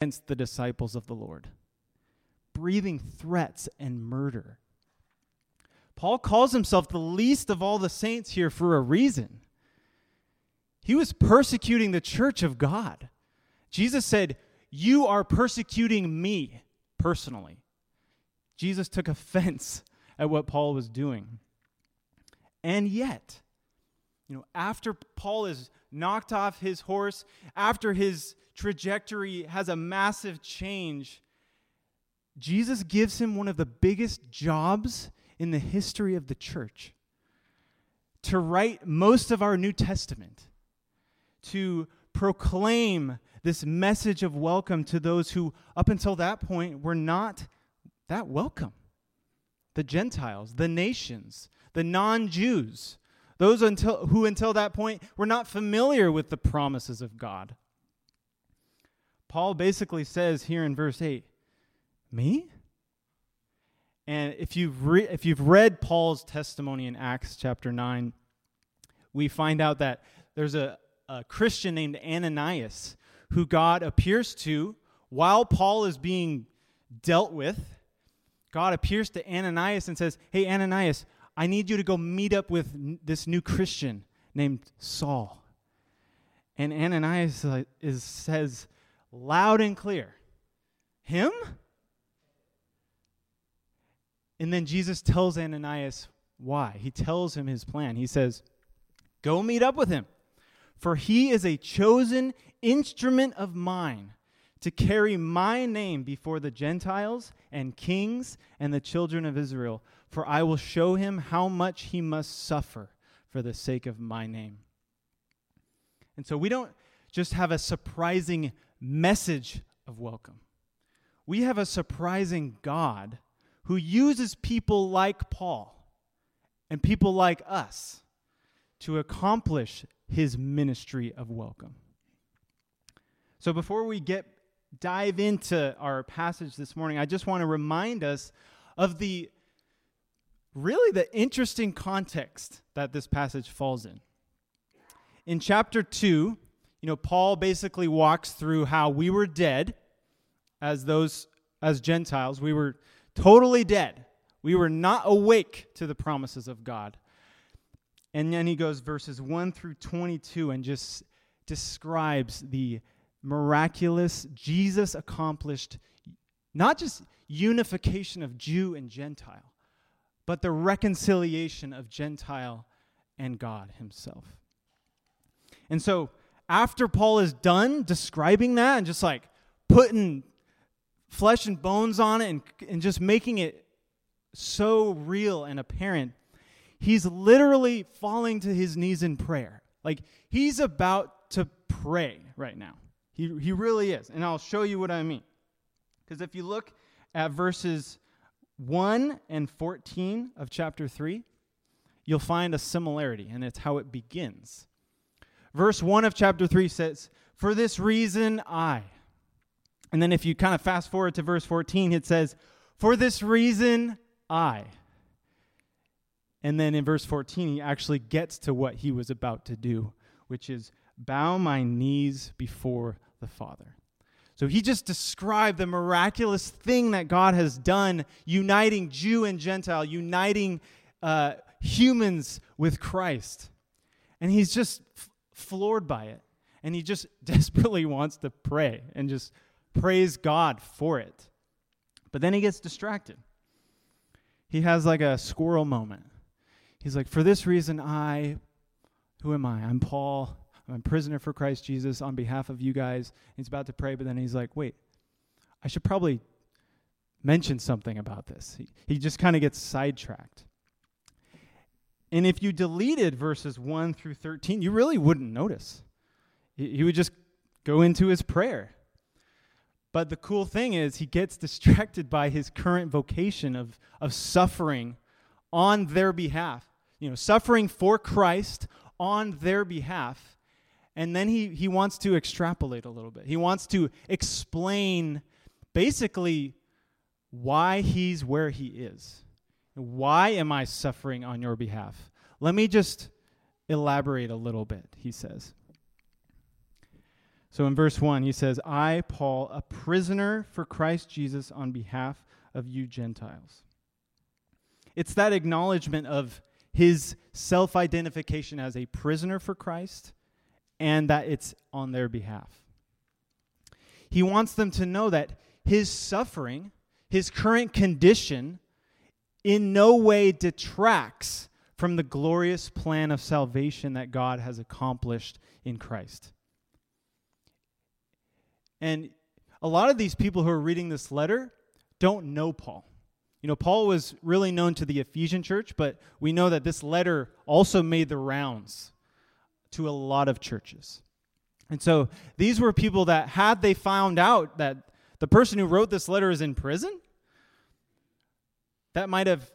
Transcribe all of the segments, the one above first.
against the disciples of the Lord, breathing threats and murder. Paul calls himself the least of all the saints here for a reason. He was persecuting the church of God. Jesus said, You are persecuting me personally. Jesus took offense at what Paul was doing. And yet, you know, after Paul is knocked off his horse, after his trajectory has a massive change, Jesus gives him one of the biggest jobs in the history of the church to write most of our New Testament, to proclaim this message of welcome to those who, up until that point, were not that welcome the Gentiles, the nations, the non Jews, those until, who until that point were not familiar with the promises of God. Paul basically says here in verse 8, Me? And if you've, re- if you've read Paul's testimony in Acts chapter 9, we find out that there's a, a Christian named Ananias who God appears to while Paul is being dealt with. God appears to Ananias and says, Hey, Ananias, I need you to go meet up with n- this new Christian named Saul. And Ananias is, says loud and clear, Him? And then Jesus tells Ananias why. He tells him his plan. He says, Go meet up with him, for he is a chosen instrument of mine to carry my name before the Gentiles and kings and the children of Israel. For I will show him how much he must suffer for the sake of my name. And so we don't just have a surprising message of welcome, we have a surprising God who uses people like Paul and people like us to accomplish his ministry of welcome. So before we get dive into our passage this morning, I just want to remind us of the really the interesting context that this passage falls in. In chapter 2, you know, Paul basically walks through how we were dead as those as Gentiles. We were totally dead. We were not awake to the promises of God. And then he goes verses 1 through 22 and just describes the miraculous Jesus accomplished not just unification of Jew and Gentile, but the reconciliation of Gentile and God himself. And so after Paul is done describing that and just like putting flesh and bones on it and, and just making it so real and apparent, he's literally falling to his knees in prayer. Like he's about to pray right now. He, he really is. And I'll show you what I mean. Because if you look at verses 1 and 14 of chapter 3, you'll find a similarity, and it's how it begins. Verse 1 of chapter 3 says, For this reason I. And then if you kind of fast forward to verse 14, it says, For this reason I. And then in verse 14, he actually gets to what he was about to do, which is bow my knees before the Father. So he just described the miraculous thing that God has done, uniting Jew and Gentile, uniting uh, humans with Christ. And he's just floored by it. And he just desperately wants to pray and just praise God for it. But then he gets distracted. He has like a squirrel moment. He's like, For this reason, I, who am I? I'm Paul. I'm a prisoner for Christ Jesus on behalf of you guys. He's about to pray, but then he's like, Wait, I should probably mention something about this. He, he just kind of gets sidetracked. And if you deleted verses 1 through 13, you really wouldn't notice. He, would just go into his prayer. But the cool thing is, he gets distracted by his current vocation of, of suffering on their behalf. You know, suffering for Christ on their behalf. And then he, he wants to extrapolate a little bit. He wants to explain basically why he's where he is. Why am I suffering on your behalf? Let me just elaborate a little bit, he says. So in verse 1, he says, I, Paul, a prisoner for Christ Jesus on behalf of you Gentiles. It's that acknowledgement of his self identification as a prisoner for Christ and that it's on their behalf. He wants them to know that his suffering, his current condition, in no way detracts from the glorious plan of salvation that God has accomplished in Christ. And a lot of these people who are reading this letter don't know Paul. You know, Paul was really known to the Ephesian church, but we know that this letter also made the rounds to a lot of churches. And so these were people that, had they found out that the person who wrote this letter is in prison, that might have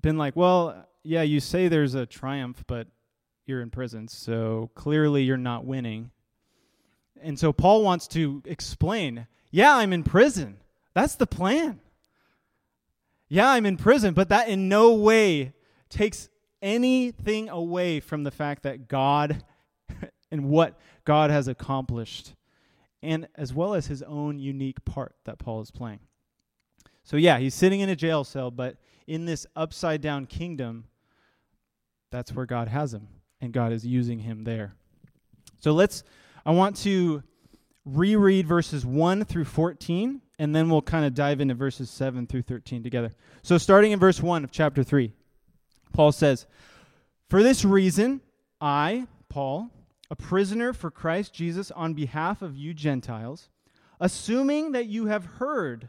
been like, well, yeah, you say there's a triumph, but you're in prison, so clearly you're not winning. And so Paul wants to explain, yeah, I'm in prison. That's the plan. Yeah, I'm in prison, but that in no way takes anything away from the fact that God and what God has accomplished, and as well as his own unique part that Paul is playing. So, yeah, he's sitting in a jail cell, but in this upside down kingdom, that's where God has him, and God is using him there. So, let's, I want to reread verses 1 through 14, and then we'll kind of dive into verses 7 through 13 together. So, starting in verse 1 of chapter 3, Paul says, For this reason, I, Paul, a prisoner for Christ Jesus on behalf of you Gentiles, assuming that you have heard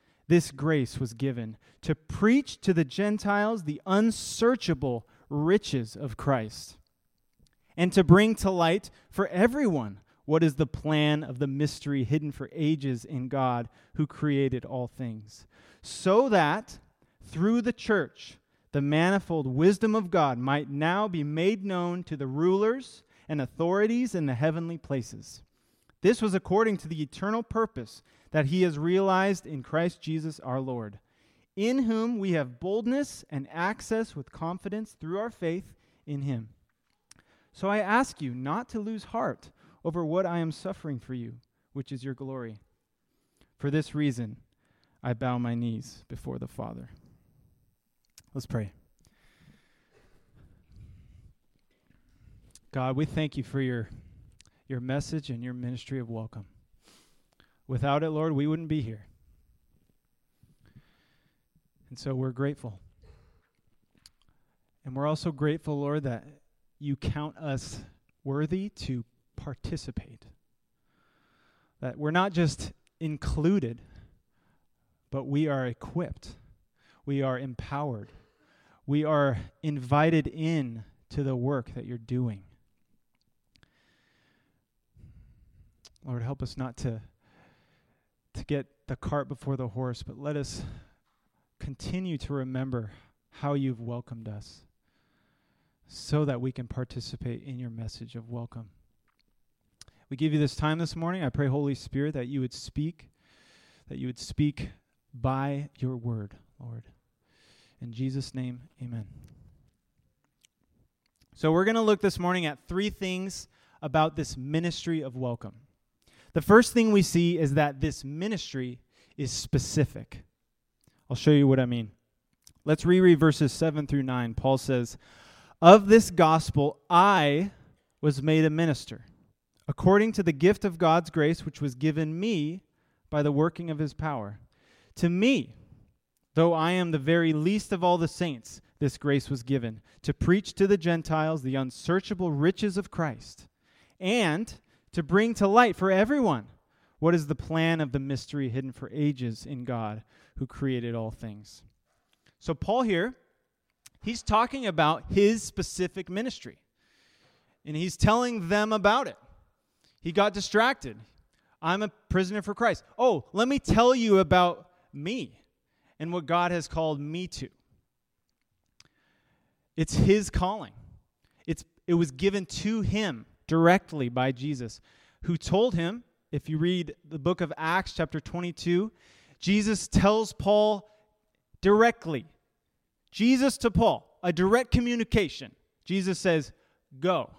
this grace was given to preach to the Gentiles the unsearchable riches of Christ, and to bring to light for everyone what is the plan of the mystery hidden for ages in God who created all things, so that through the church, the manifold wisdom of God might now be made known to the rulers and authorities in the heavenly places. This was according to the eternal purpose that he has realized in Christ Jesus our Lord, in whom we have boldness and access with confidence through our faith in him. So I ask you not to lose heart over what I am suffering for you, which is your glory. For this reason, I bow my knees before the Father. Let's pray. God, we thank you for your your message and your ministry of welcome. Without it, Lord, we wouldn't be here. And so we're grateful. And we're also grateful, Lord, that you count us worthy to participate. That we're not just included, but we are equipped. We are empowered we are invited in to the work that you're doing. Lord, help us not to, to get the cart before the horse, but let us continue to remember how you've welcomed us so that we can participate in your message of welcome. We give you this time this morning. I pray, Holy Spirit, that you would speak, that you would speak by your word, Lord. In Jesus' name, amen. So, we're going to look this morning at three things about this ministry of welcome. The first thing we see is that this ministry is specific. I'll show you what I mean. Let's reread verses 7 through 9. Paul says, Of this gospel I was made a minister, according to the gift of God's grace which was given me by the working of his power. To me, Though I am the very least of all the saints, this grace was given to preach to the Gentiles the unsearchable riches of Christ, and to bring to light for everyone what is the plan of the mystery hidden for ages in God who created all things. So, Paul here, he's talking about his specific ministry, and he's telling them about it. He got distracted. I'm a prisoner for Christ. Oh, let me tell you about me and what God has called me to. It's his calling. It's, it was given to him directly by Jesus, who told him, if you read the book of Acts, chapter 22, Jesus tells Paul directly, Jesus to Paul, a direct communication. Jesus says, Go.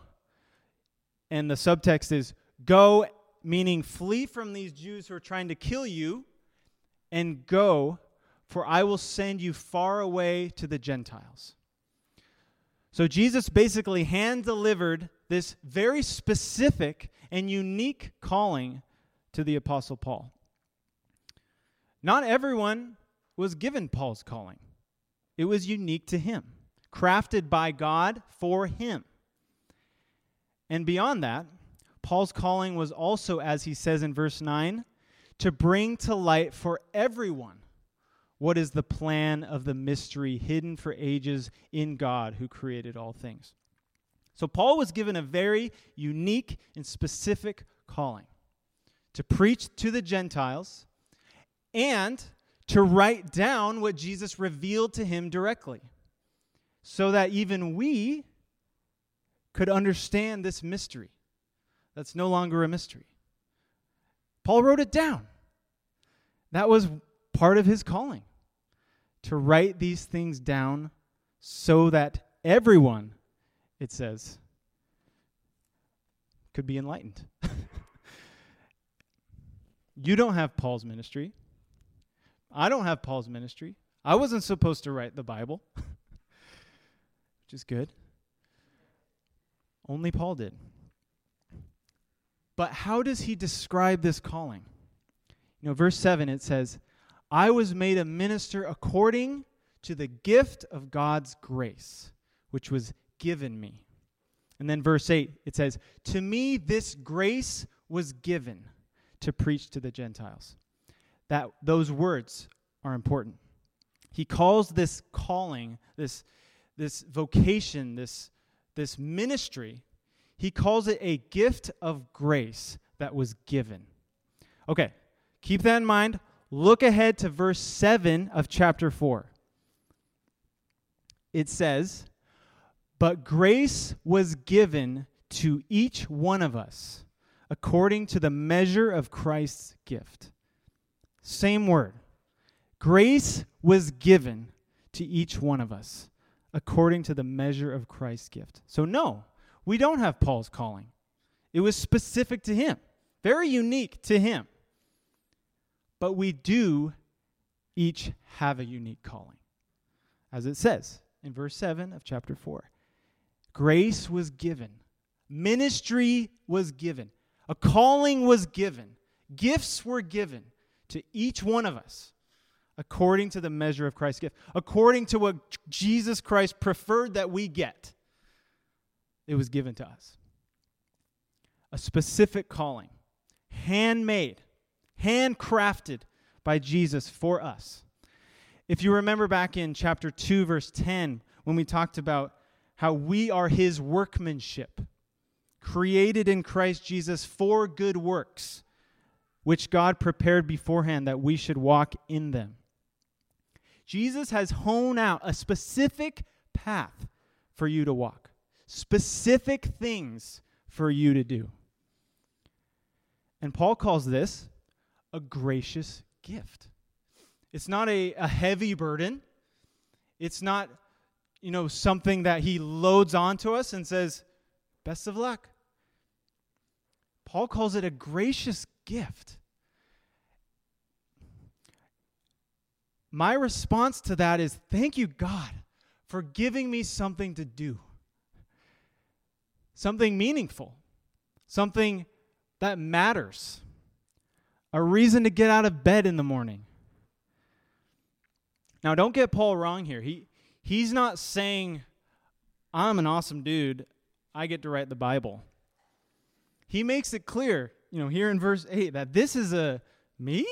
And the subtext is, Go, meaning flee from these Jews who are trying to kill you, and go for I will send you far away to the Gentiles. So Jesus basically hand delivered this very specific and unique calling to the Apostle Paul. Not everyone was given Paul's calling, it was unique to him, crafted by God for him. And beyond that, Paul's calling was also, as he says in verse 9, to bring to light for everyone what is the plan of the mystery hidden for ages in God who created all things? So, Paul was given a very unique and specific calling to preach to the Gentiles and to write down what Jesus revealed to him directly so that even we could understand this mystery that's no longer a mystery. Paul wrote it down. That was part of his calling to write these things down so that everyone, it says, could be enlightened. you don't have Paul's ministry. I don't have Paul's ministry. I wasn't supposed to write the Bible, which is good. Only Paul did. But how does he describe this calling? You know, verse 7 it says, I was made a minister according to the gift of God's grace, which was given me. And then verse 8, it says, To me this grace was given to preach to the Gentiles. That those words are important. He calls this calling, this, this vocation, this, this ministry, he calls it a gift of grace that was given. Okay, keep that in mind. Look ahead to verse 7 of chapter 4. It says, But grace was given to each one of us according to the measure of Christ's gift. Same word. Grace was given to each one of us according to the measure of Christ's gift. So, no, we don't have Paul's calling. It was specific to him, very unique to him. But we do each have a unique calling. As it says in verse 7 of chapter 4 grace was given, ministry was given, a calling was given, gifts were given to each one of us according to the measure of Christ's gift, according to what Jesus Christ preferred that we get. It was given to us. A specific calling, handmade handcrafted by Jesus for us. If you remember back in chapter 2, verse 10, when we talked about how we are his workmanship, created in Christ Jesus for good works, which God prepared beforehand that we should walk in them. Jesus has honed out a specific path for you to walk, specific things for you to do. And Paul calls this a gracious gift. It's not a, a heavy burden. It's not, you know, something that he loads onto us and says, best of luck. Paul calls it a gracious gift. My response to that is thank you, God, for giving me something to do, something meaningful, something that matters a reason to get out of bed in the morning. Now, don't get Paul wrong here. He, he's not saying, I'm an awesome dude. I get to write the Bible. He makes it clear, you know, here in verse 8, that this is a me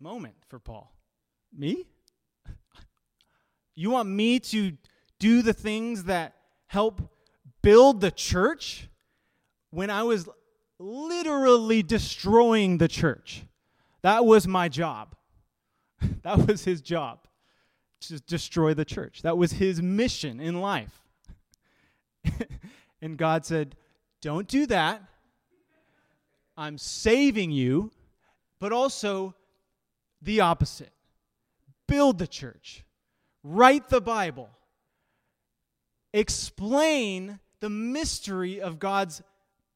moment for Paul. Me? You want me to do the things that help build the church when I was literally destroying the church? That was my job. that was his job to destroy the church. That was his mission in life. and God said, Don't do that. I'm saving you, but also the opposite. Build the church, write the Bible, explain the mystery of God's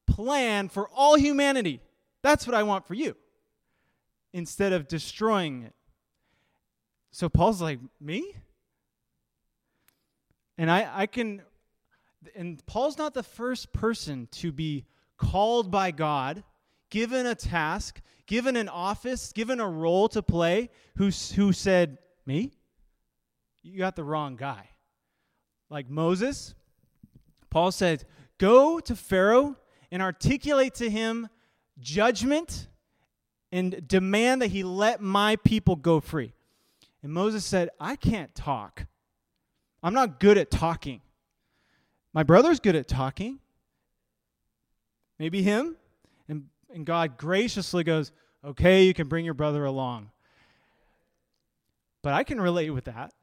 plan for all humanity. That's what I want for you, instead of destroying it. So Paul's like, Me? And I, I can, and Paul's not the first person to be called by God, given a task, given an office, given a role to play, who, who said, Me? You got the wrong guy. Like Moses, Paul said, Go to Pharaoh and articulate to him judgment and demand that he let my people go free. And Moses said, I can't talk. I'm not good at talking. My brother's good at talking. Maybe him. And, and God graciously goes, Okay, you can bring your brother along. But I can relate with that.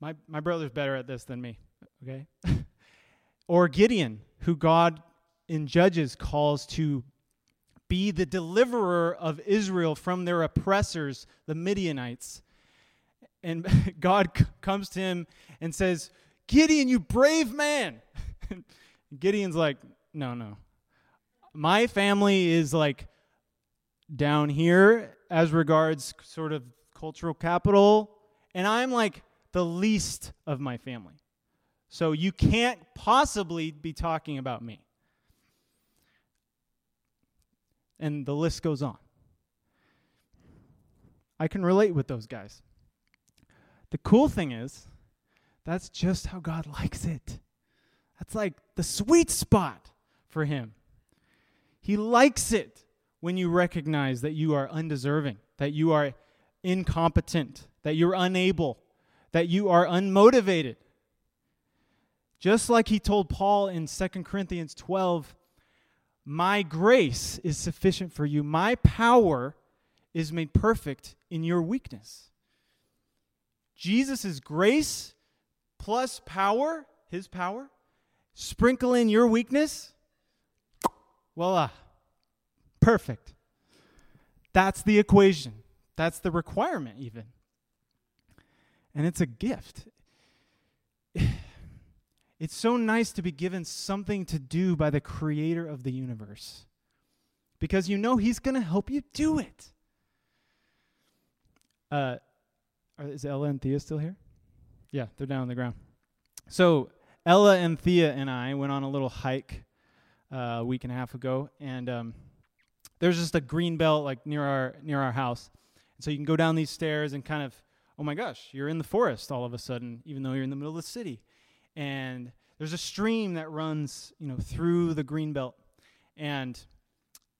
My, my brother's better at this than me. Okay? or Gideon, who God in Judges calls to be the deliverer of Israel from their oppressors, the Midianites. And God c- comes to him and says, Gideon, you brave man. Gideon's like, no, no. My family is like down here as regards sort of cultural capital, and I'm like the least of my family. So you can't possibly be talking about me and the list goes on. I can relate with those guys. The cool thing is, that's just how God likes it. That's like the sweet spot for Him. He likes it when you recognize that you are undeserving, that you are incompetent, that you're unable, that you are unmotivated. Just like He told Paul in 2 Corinthians 12 my grace is sufficient for you. My power is made perfect in your weakness. Jesus' grace plus power, his power, sprinkle in your weakness. Voila. Perfect. That's the equation. That's the requirement, even. And it's a gift. It's so nice to be given something to do by the creator of the universe because you know he's going to help you do it. Uh, is Ella and Thea still here? Yeah, they're down on the ground. So Ella and Thea and I went on a little hike uh, a week and a half ago, and um, there's just a green belt like near our near our house, and so you can go down these stairs and kind of, oh my gosh, you're in the forest all of a sudden, even though you're in the middle of the city and there's a stream that runs, you know, through the green belt. And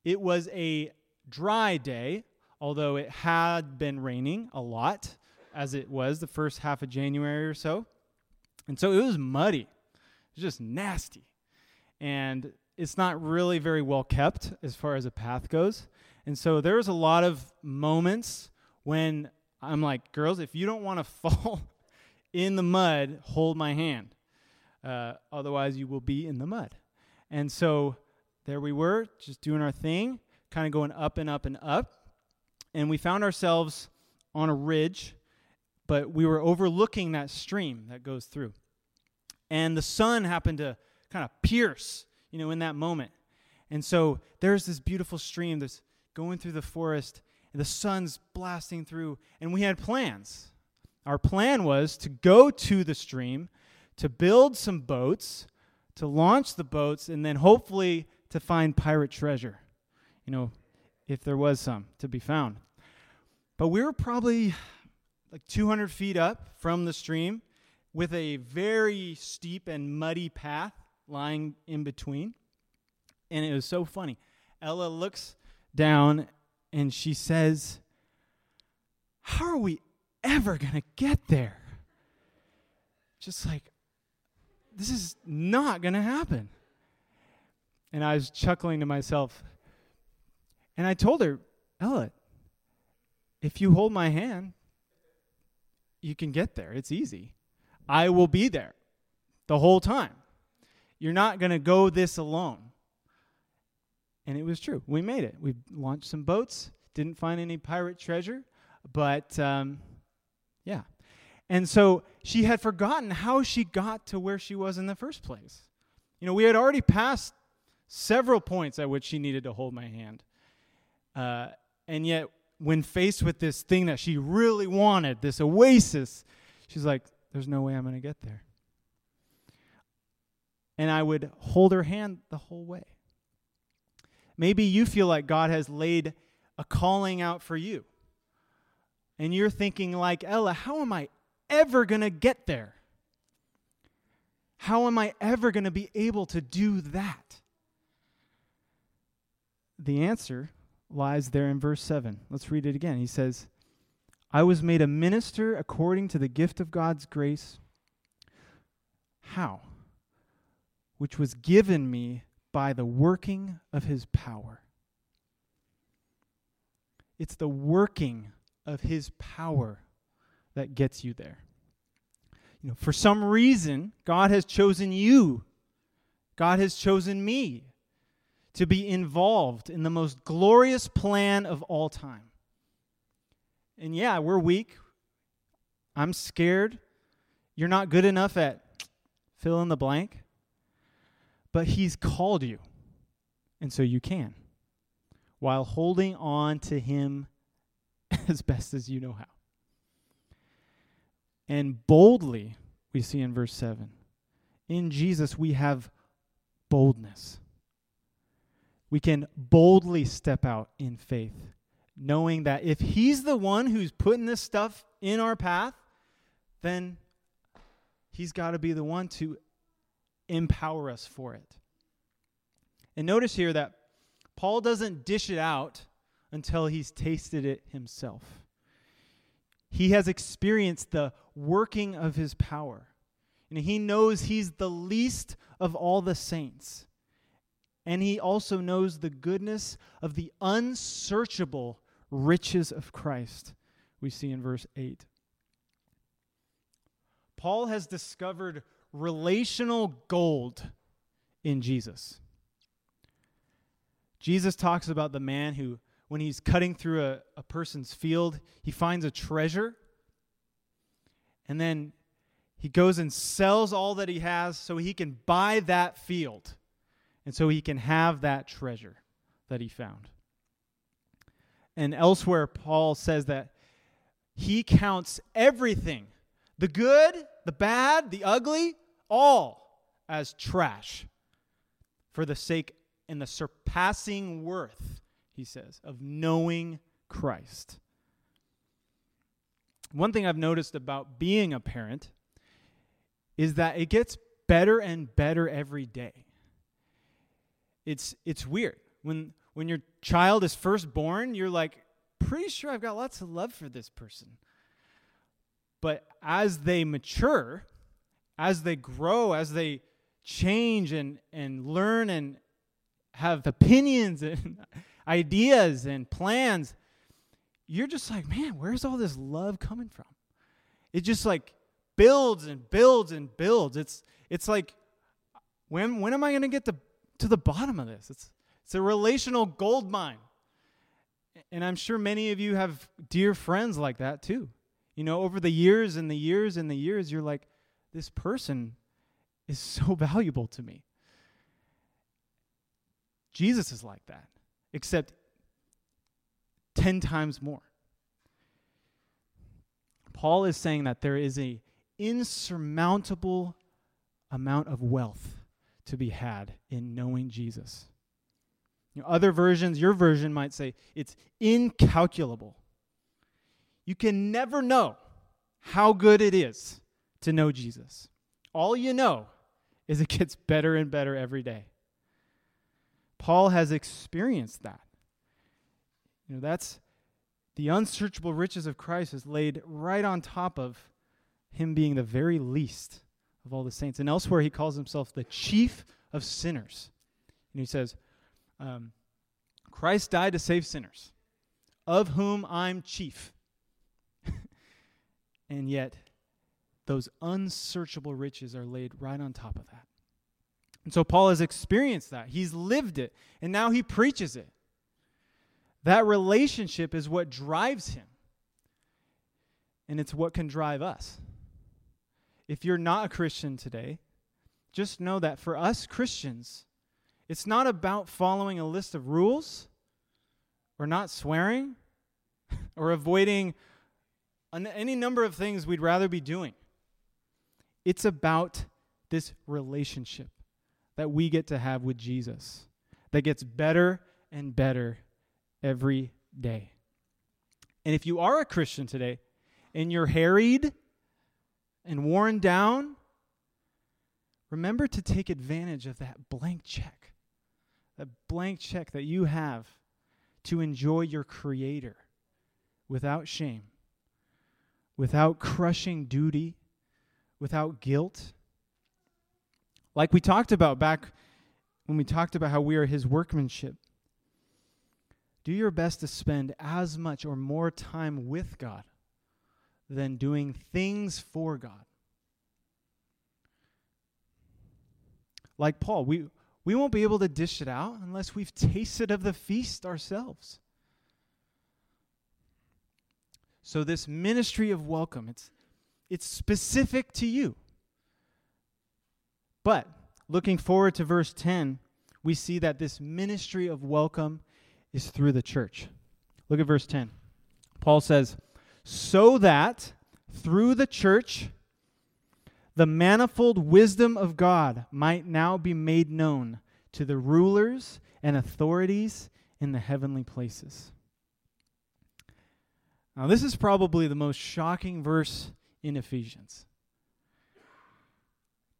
it was a dry day, although it had been raining a lot as it was the first half of January or so. And so it was muddy. It was just nasty. And it's not really very well kept as far as a path goes. And so there's a lot of moments when I'm like, girls, if you don't want to fall in the mud, hold my hand. Uh, otherwise, you will be in the mud. And so there we were, just doing our thing, kind of going up and up and up. And we found ourselves on a ridge, but we were overlooking that stream that goes through. And the sun happened to kind of pierce, you know, in that moment. And so there's this beautiful stream that's going through the forest, and the sun's blasting through, and we had plans. Our plan was to go to the stream to build some boats, to launch the boats, and then hopefully to find pirate treasure. You know, if there was some to be found. But we were probably like 200 feet up from the stream with a very steep and muddy path lying in between. And it was so funny. Ella looks down and she says, How are we ever going to get there? Just like, this is not going to happen. And I was chuckling to myself. And I told her, Ella, if you hold my hand, you can get there. It's easy. I will be there the whole time. You're not going to go this alone. And it was true. We made it. We launched some boats, didn't find any pirate treasure, but um, yeah. And so she had forgotten how she got to where she was in the first place. You know, we had already passed several points at which she needed to hold my hand. Uh, and yet, when faced with this thing that she really wanted, this oasis, she's like, There's no way I'm going to get there. And I would hold her hand the whole way. Maybe you feel like God has laid a calling out for you. And you're thinking, like Ella, how am I ever going to get there? How am I ever going to be able to do that? The answer lies there in verse 7. Let's read it again. He says, I was made a minister according to the gift of God's grace. How? Which was given me by the working of his power. It's the working of his power that gets you there. You know, for some reason, God has chosen you. God has chosen me to be involved in the most glorious plan of all time. And yeah, we're weak. I'm scared. You're not good enough at fill in the blank. But He's called you. And so you can, while holding on to Him as best as you know how. And boldly, we see in verse 7, in Jesus we have boldness we can boldly step out in faith, knowing that if He's the one who's putting this stuff in our path, then He's got to be the one to empower us for it. And notice here that Paul doesn't dish it out until he's tasted it himself. He has experienced the working of his power. And he knows he's the least of all the saints and he also knows the goodness of the unsearchable riches of Christ, we see in verse 8. Paul has discovered relational gold in Jesus. Jesus talks about the man who, when he's cutting through a, a person's field, he finds a treasure. And then he goes and sells all that he has so he can buy that field and so he can have that treasure that he found. And elsewhere, Paul says that he counts everything the good, the bad, the ugly, all as trash for the sake and the surpassing worth, he says, of knowing Christ. One thing I've noticed about being a parent is that it gets better and better every day. It's it's weird. When when your child is first born you're like pretty sure i've got lots of love for this person. But as they mature as they grow as they change and and learn and have opinions and ideas and plans you're just like man where's all this love coming from it just like builds and builds and builds it's it's like when when am i going to get to to the bottom of this. It's, it's a relational gold mine. And I'm sure many of you have dear friends like that too. You know, over the years and the years and the years, you're like, this person is so valuable to me. Jesus is like that, except 10 times more. Paul is saying that there is an insurmountable amount of wealth to be had in knowing Jesus. You know, other versions, your version might say it's incalculable. You can never know how good it is to know Jesus. All you know is it gets better and better every day. Paul has experienced that. You know, that's the unsearchable riches of Christ is laid right on top of him being the very least of all the saints. And elsewhere, he calls himself the chief of sinners. And he says, um, Christ died to save sinners, of whom I'm chief. and yet, those unsearchable riches are laid right on top of that. And so Paul has experienced that. He's lived it, and now he preaches it. That relationship is what drives him, and it's what can drive us. If you're not a Christian today, just know that for us Christians, it's not about following a list of rules or not swearing or avoiding any number of things we'd rather be doing. It's about this relationship that we get to have with Jesus that gets better and better every day. And if you are a Christian today and you're harried and worn down, remember to take advantage of that blank check. That blank check that you have to enjoy your Creator without shame, without crushing duty, without guilt. Like we talked about back when we talked about how we are His workmanship. Do your best to spend as much or more time with God than doing things for God. Like Paul, we, we won't be able to dish it out unless we've tasted of the feast ourselves. So this ministry of welcome, it's it's specific to you. But looking forward to verse 10, we see that this ministry of welcome is through the church. Look at verse 10. Paul says, So that through the church the manifold wisdom of God might now be made known to the rulers and authorities in the heavenly places. Now, this is probably the most shocking verse in Ephesians.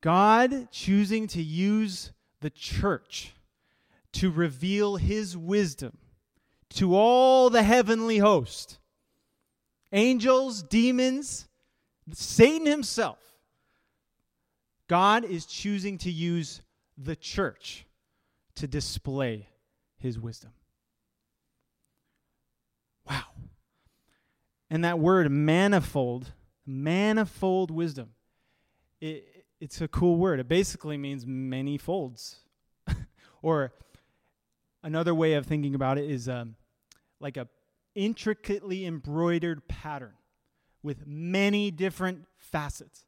God choosing to use the church to reveal his wisdom to all the heavenly host angels, demons, Satan himself. God is choosing to use the church to display his wisdom. Wow. And that word manifold, manifold wisdom, it, it's a cool word. It basically means many folds. or another way of thinking about it is um, like a intricately embroidered pattern with many different facets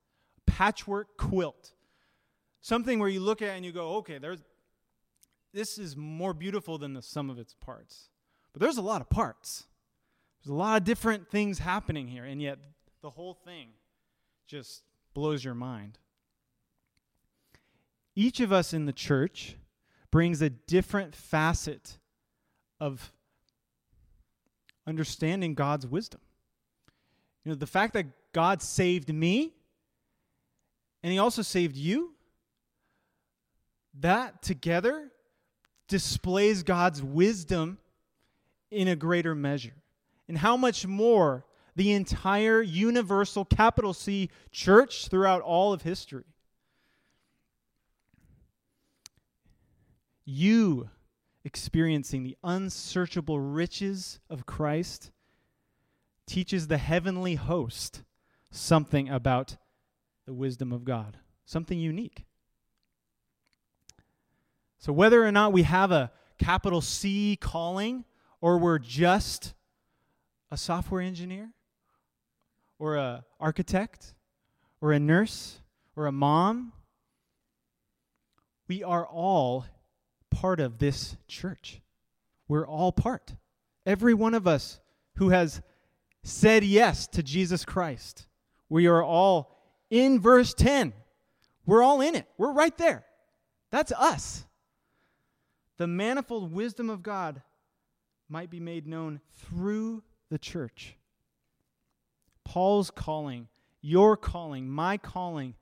patchwork quilt. Something where you look at and you go, okay, there's this is more beautiful than the sum of its parts. But there's a lot of parts. There's a lot of different things happening here, and yet the whole thing just blows your mind. Each of us in the church brings a different facet of understanding God's wisdom. You know, the fact that God saved me and he also saved you, that together displays God's wisdom in a greater measure. And how much more the entire universal capital C church throughout all of history. You experiencing the unsearchable riches of Christ teaches the heavenly host something about the wisdom of God, something unique. So, whether or not we have a capital C calling, or we're just a software engineer, or a architect, or a nurse, or a mom, we are all part of this church. We're all part. Every one of us who has said yes to Jesus Christ. We are all in verse 10. We're all in it. We're right there. That's us. The manifold wisdom of God might be made known through the church. Paul's calling your calling, my calling,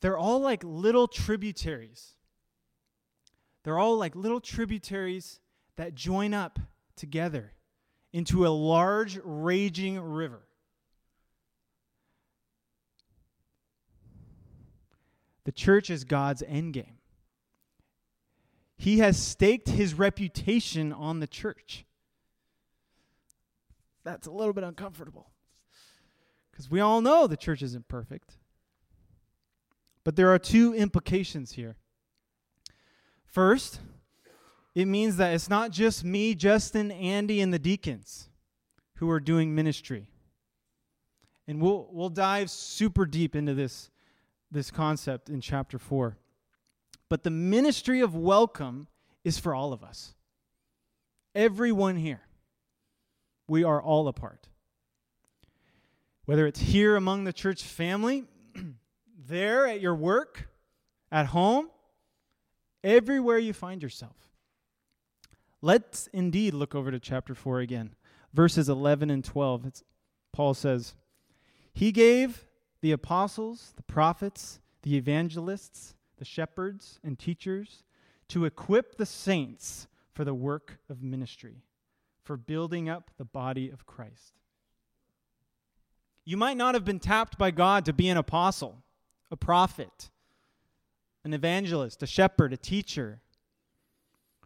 they're all like little tributaries. They're all like little tributaries that join up together into a large, raging river. The church is God's endgame. He has staked his reputation on the church. That's a little bit uncomfortable because we all know the church isn't perfect. But there are two implications here. First, it means that it's not just me, Justin, Andy, and the deacons who are doing ministry. And we'll, we'll dive super deep into this, this concept in chapter 4. But the ministry of welcome is for all of us. Everyone here. We are all a part. Whether it's here among the church family, there at your work, at home, everywhere you find yourself. Let's indeed look over to chapter 4 again, verses 11 and 12. It's, Paul says, He gave the apostles, the prophets, the evangelists, the shepherds, and teachers to equip the saints for the work of ministry, for building up the body of Christ. You might not have been tapped by God to be an apostle, a prophet, an evangelist, a shepherd, a teacher,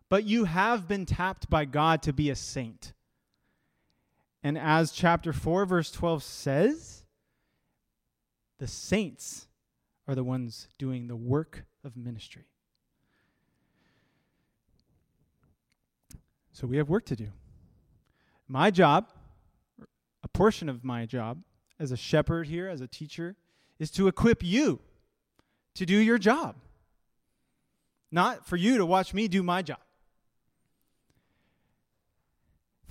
but you have been tapped by God to be a saint. And as chapter 4, verse 12 says, the saints are the ones doing the work of ministry. So we have work to do. My job, a portion of my job as a shepherd here, as a teacher, is to equip you to do your job, not for you to watch me do my job.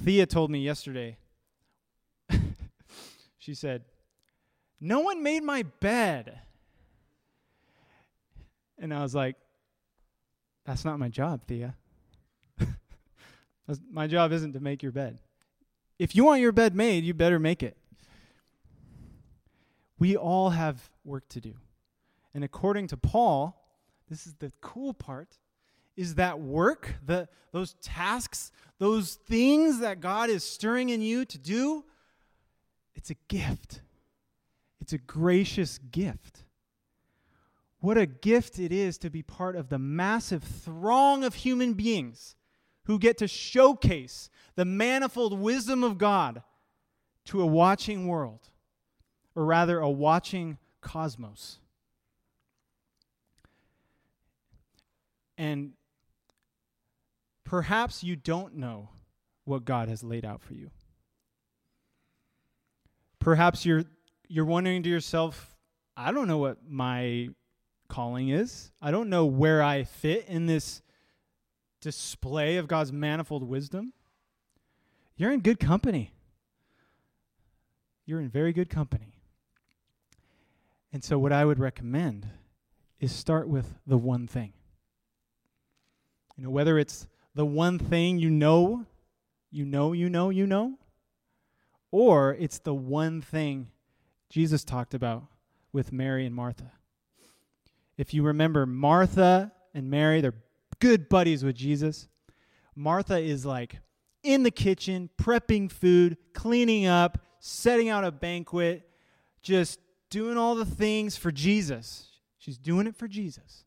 Thea told me yesterday, she said, No one made my bed. And I was like, That's not my job, Thea. my job isn't to make your bed. If you want your bed made, you better make it. We all have work to do. And according to Paul, this is the cool part, is that work, the, those tasks, those things that God is stirring in you to do, it's a gift. It's a gracious gift. What a gift it is to be part of the massive throng of human beings who get to showcase the manifold wisdom of God to a watching world or rather, a watching cosmos. And perhaps you don't know what God has laid out for you. Perhaps you're you're wondering to yourself, I don't know what my calling is. I don't know where I fit in this display of God's manifold wisdom. You're in good company. You're in very good company. And so, what I would recommend is start with the one thing. You know, whether it's the one thing you know, you know, you know, you know, or it's the one thing Jesus talked about with Mary and Martha. If you remember, Martha and Mary, they're good buddies with Jesus. Martha is like in the kitchen, prepping food, cleaning up, setting out a banquet, just doing all the things for Jesus. She's doing it for Jesus.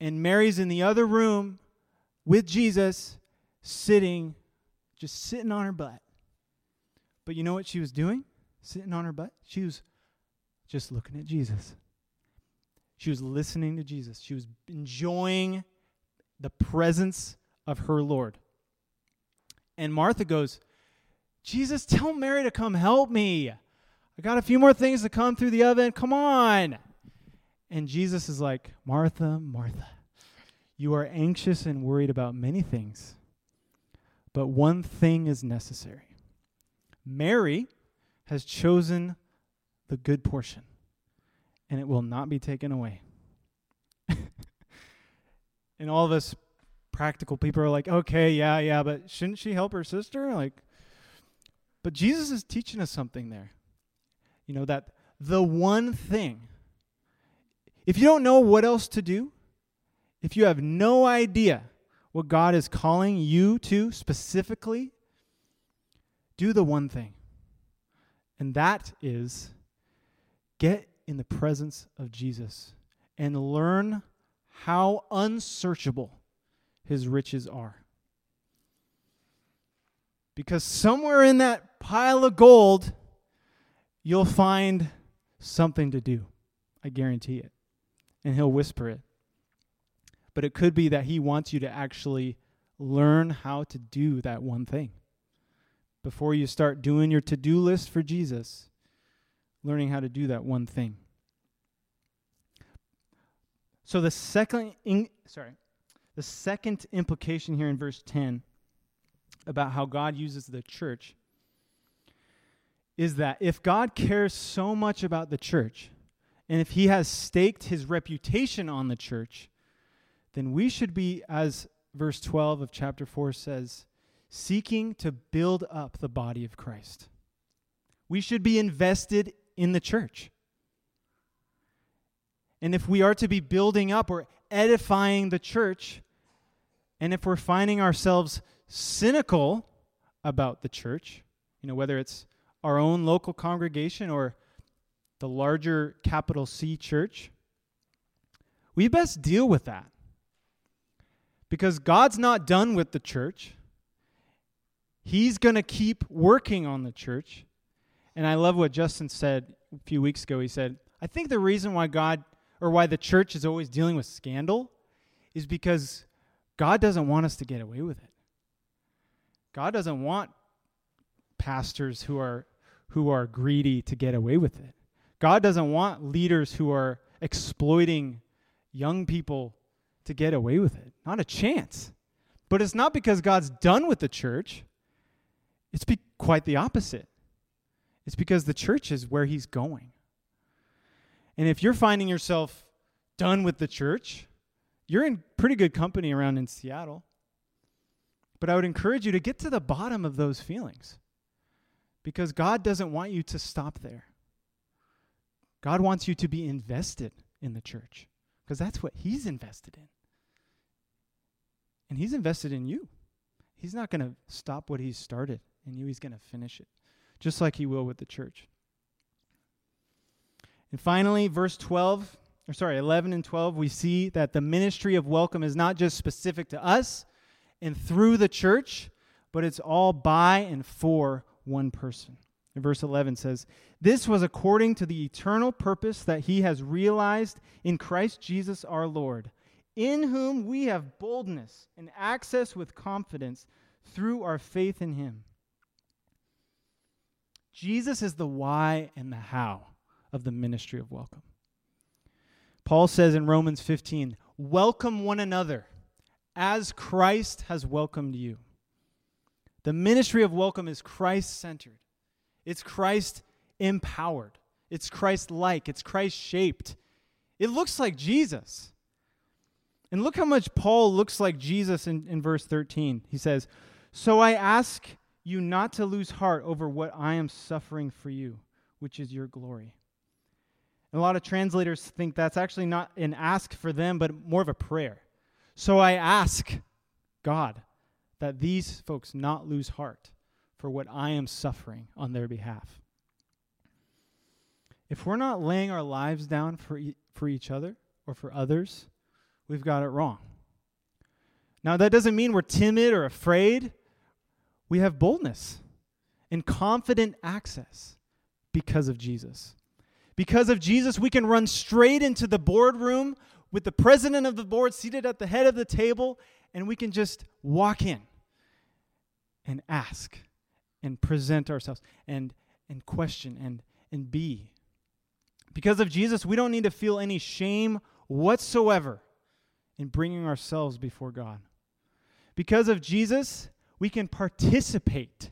And Mary's in the other room with Jesus, sitting, just sitting on her butt. But you know what she was doing? Sitting on her butt? She was just looking at Jesus. She was listening to Jesus. She was enjoying the presence of her Lord. And Martha goes, Jesus, tell Mary to come help me. I got a few more things to come through the oven. Come on. And Jesus is like, Martha, Martha, you are anxious and worried about many things, but one thing is necessary. Mary has chosen the good portion, and it will not be taken away. and all of us practical people are like, okay, yeah, yeah, but shouldn't she help her sister? Like, but Jesus is teaching us something there. You know, that the one thing. If you don't know what else to do, if you have no idea what God is calling you to specifically, do the one thing. And that is get in the presence of Jesus and learn how unsearchable his riches are. Because somewhere in that pile of gold, you'll find something to do. I guarantee it. And he'll whisper it. But it could be that he wants you to actually learn how to do that one thing. Before you start doing your to do list for Jesus, learning how to do that one thing. So the second in, sorry, the second implication here in verse 10 about how God uses the church is that if God cares so much about the church, and if he has staked his reputation on the church, then we should be, as verse 12 of chapter 4 says, seeking to build up the body of Christ. We should be invested in the church. And if we are to be building up or edifying the church, and if we're finding ourselves cynical about the church, you know, whether it's our own local congregation or the larger capital C church, we best deal with that. Because God's not done with the church. He's going to keep working on the church. And I love what Justin said a few weeks ago. He said, I think the reason why God or why the church is always dealing with scandal is because God doesn't want us to get away with it. God doesn't want pastors who are who are greedy to get away with it. God doesn't want leaders who are exploiting young people to get away with it. Not a chance. But it's not because God's done with the church. It's be quite the opposite. It's because the church is where he's going. And if you're finding yourself done with the church, you're in pretty good company around in Seattle. But I would encourage you to get to the bottom of those feelings because God doesn't want you to stop there. God wants you to be invested in the church because that's what He's invested in. And He's invested in you. He's not going to stop what He's started in you, He's going to finish it, just like He will with the church. And finally, verse 12 or sorry, 11 and 12, we see that the ministry of welcome is not just specific to us and through the church, but it's all by and for one person. And verse 11 says, This was according to the eternal purpose that he has realized in Christ Jesus our Lord, in whom we have boldness and access with confidence through our faith in him. Jesus is the why and the how of the ministry of welcome. Paul says in Romans 15, Welcome one another as Christ has welcomed you. The ministry of welcome is Christ centered, it's Christ empowered, it's Christ like, it's Christ shaped. It looks like Jesus. And look how much Paul looks like Jesus in, in verse 13. He says, So I ask you not to lose heart over what I am suffering for you, which is your glory. And a lot of translators think that's actually not an ask for them, but more of a prayer. So I ask God that these folks not lose heart for what I am suffering on their behalf. If we're not laying our lives down for, e- for each other or for others, we've got it wrong. Now, that doesn't mean we're timid or afraid. We have boldness and confident access because of Jesus. Because of Jesus, we can run straight into the boardroom with the president of the board seated at the head of the table, and we can just walk in and ask and present ourselves and, and question and, and be. Because of Jesus, we don't need to feel any shame whatsoever in bringing ourselves before God. Because of Jesus, we can participate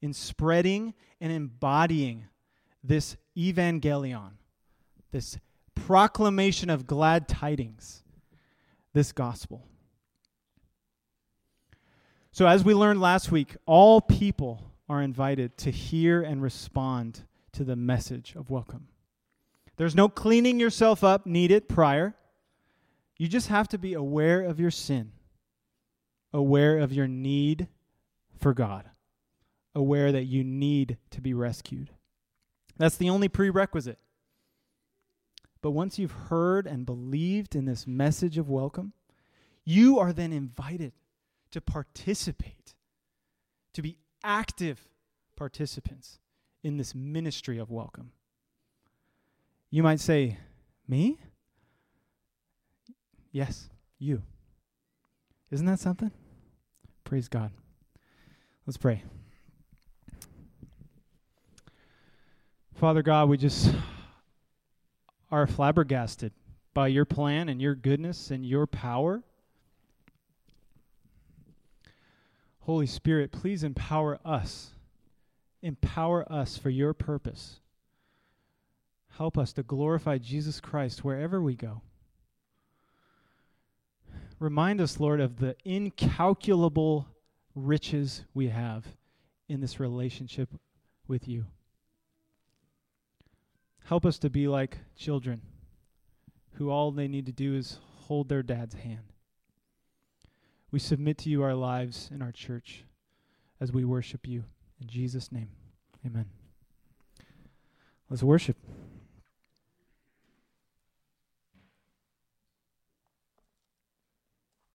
in spreading and embodying this evangelion, this proclamation of glad tidings, this gospel. So, as we learned last week, all people are invited to hear and respond to the message of welcome. There's no cleaning yourself up needed prior. You just have to be aware of your sin, aware of your need for God, aware that you need to be rescued. That's the only prerequisite. But once you've heard and believed in this message of welcome, you are then invited to participate, to be active participants in this ministry of welcome. You might say, Me? Yes, you. Isn't that something? Praise God. Let's pray. Father God, we just are flabbergasted by your plan and your goodness and your power. Holy Spirit, please empower us. Empower us for your purpose. Help us to glorify Jesus Christ wherever we go. Remind us, Lord, of the incalculable riches we have in this relationship with you. Help us to be like children who all they need to do is hold their dad's hand. We submit to you our lives and our church as we worship you. In Jesus' name, amen. Let's worship.